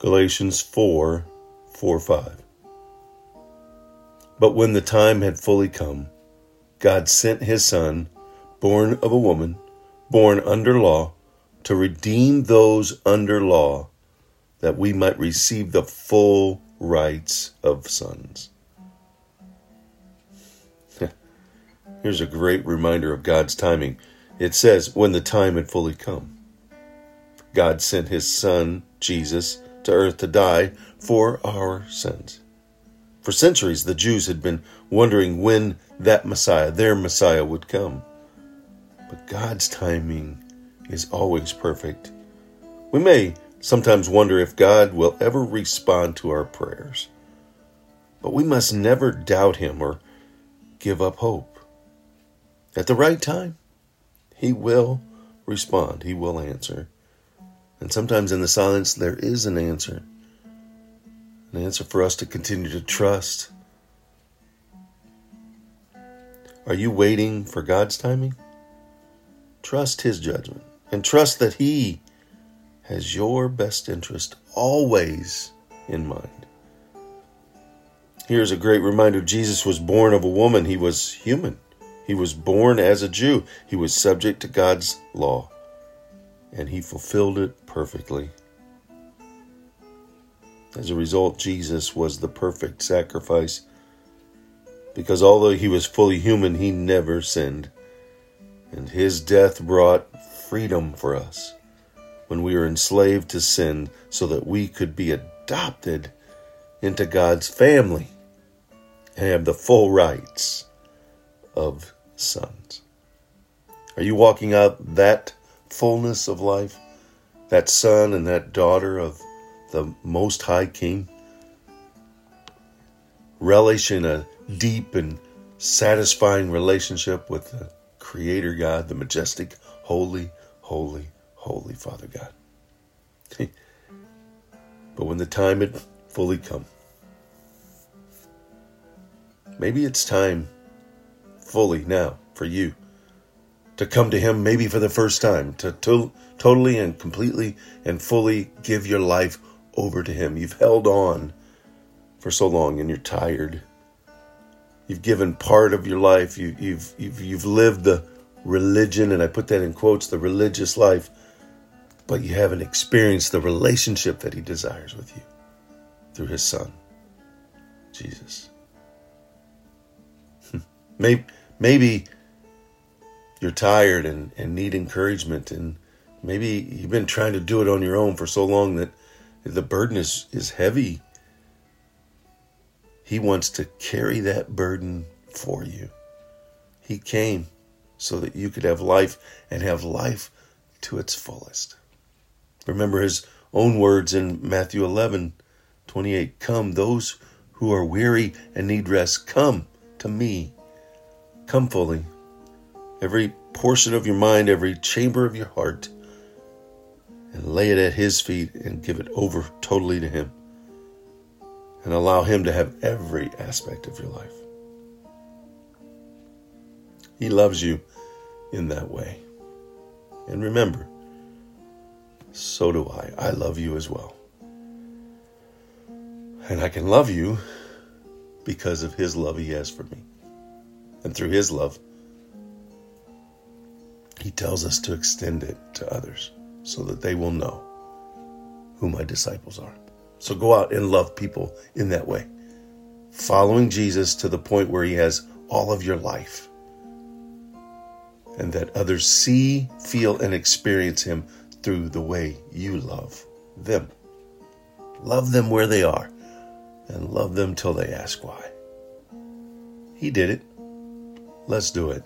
Galatians 4 4 5. But when the time had fully come, God sent his Son, born of a woman, born under law, to redeem those under law, that we might receive the full rights of sons. Here's a great reminder of God's timing. It says, when the time had fully come, God sent his Son, Jesus, to earth to die for our sins. For centuries, the Jews had been wondering when that Messiah, their Messiah, would come. But God's timing is always perfect. We may sometimes wonder if God will ever respond to our prayers, but we must never doubt Him or give up hope. At the right time, He will respond, He will answer. And sometimes in the silence, there is an answer. An answer for us to continue to trust. Are you waiting for God's timing? Trust His judgment and trust that He has your best interest always in mind. Here's a great reminder Jesus was born of a woman, He was human. He was born as a Jew, He was subject to God's law, and He fulfilled it perfectly. As a result, Jesus was the perfect sacrifice because although he was fully human, he never sinned. And his death brought freedom for us when we were enslaved to sin so that we could be adopted into God's family and have the full rights of sons. Are you walking out that fullness of life? That son and that daughter of the Most High King? Relish in a deep and satisfying relationship with the Creator God, the majestic, holy, holy, holy Father God. but when the time had fully come, maybe it's time fully now for you to come to Him, maybe for the first time, to, to totally and completely and fully give your life over to Him. You've held on for so long and you're tired. You've given part of your life. You, you've, you've, you've lived the religion, and I put that in quotes, the religious life, but you haven't experienced the relationship that He desires with you through His Son, Jesus. maybe, maybe you're tired and, and need encouragement, and maybe you've been trying to do it on your own for so long that the burden is, is heavy. He wants to carry that burden for you. He came so that you could have life and have life to its fullest. Remember his own words in Matthew 11 28 Come, those who are weary and need rest, come to me. Come fully. Every portion of your mind, every chamber of your heart and lay it at His feet and give it over totally to Him. And allow Him to have every aspect of your life. He loves you in that way. And remember, so do I. I love you as well. And I can love you because of His love He has for me. And through His love, He tells us to extend it to others so that they will know who my disciples are. So go out and love people in that way, following Jesus to the point where he has all of your life, and that others see, feel, and experience him through the way you love them. Love them where they are, and love them till they ask why. He did it. Let's do it.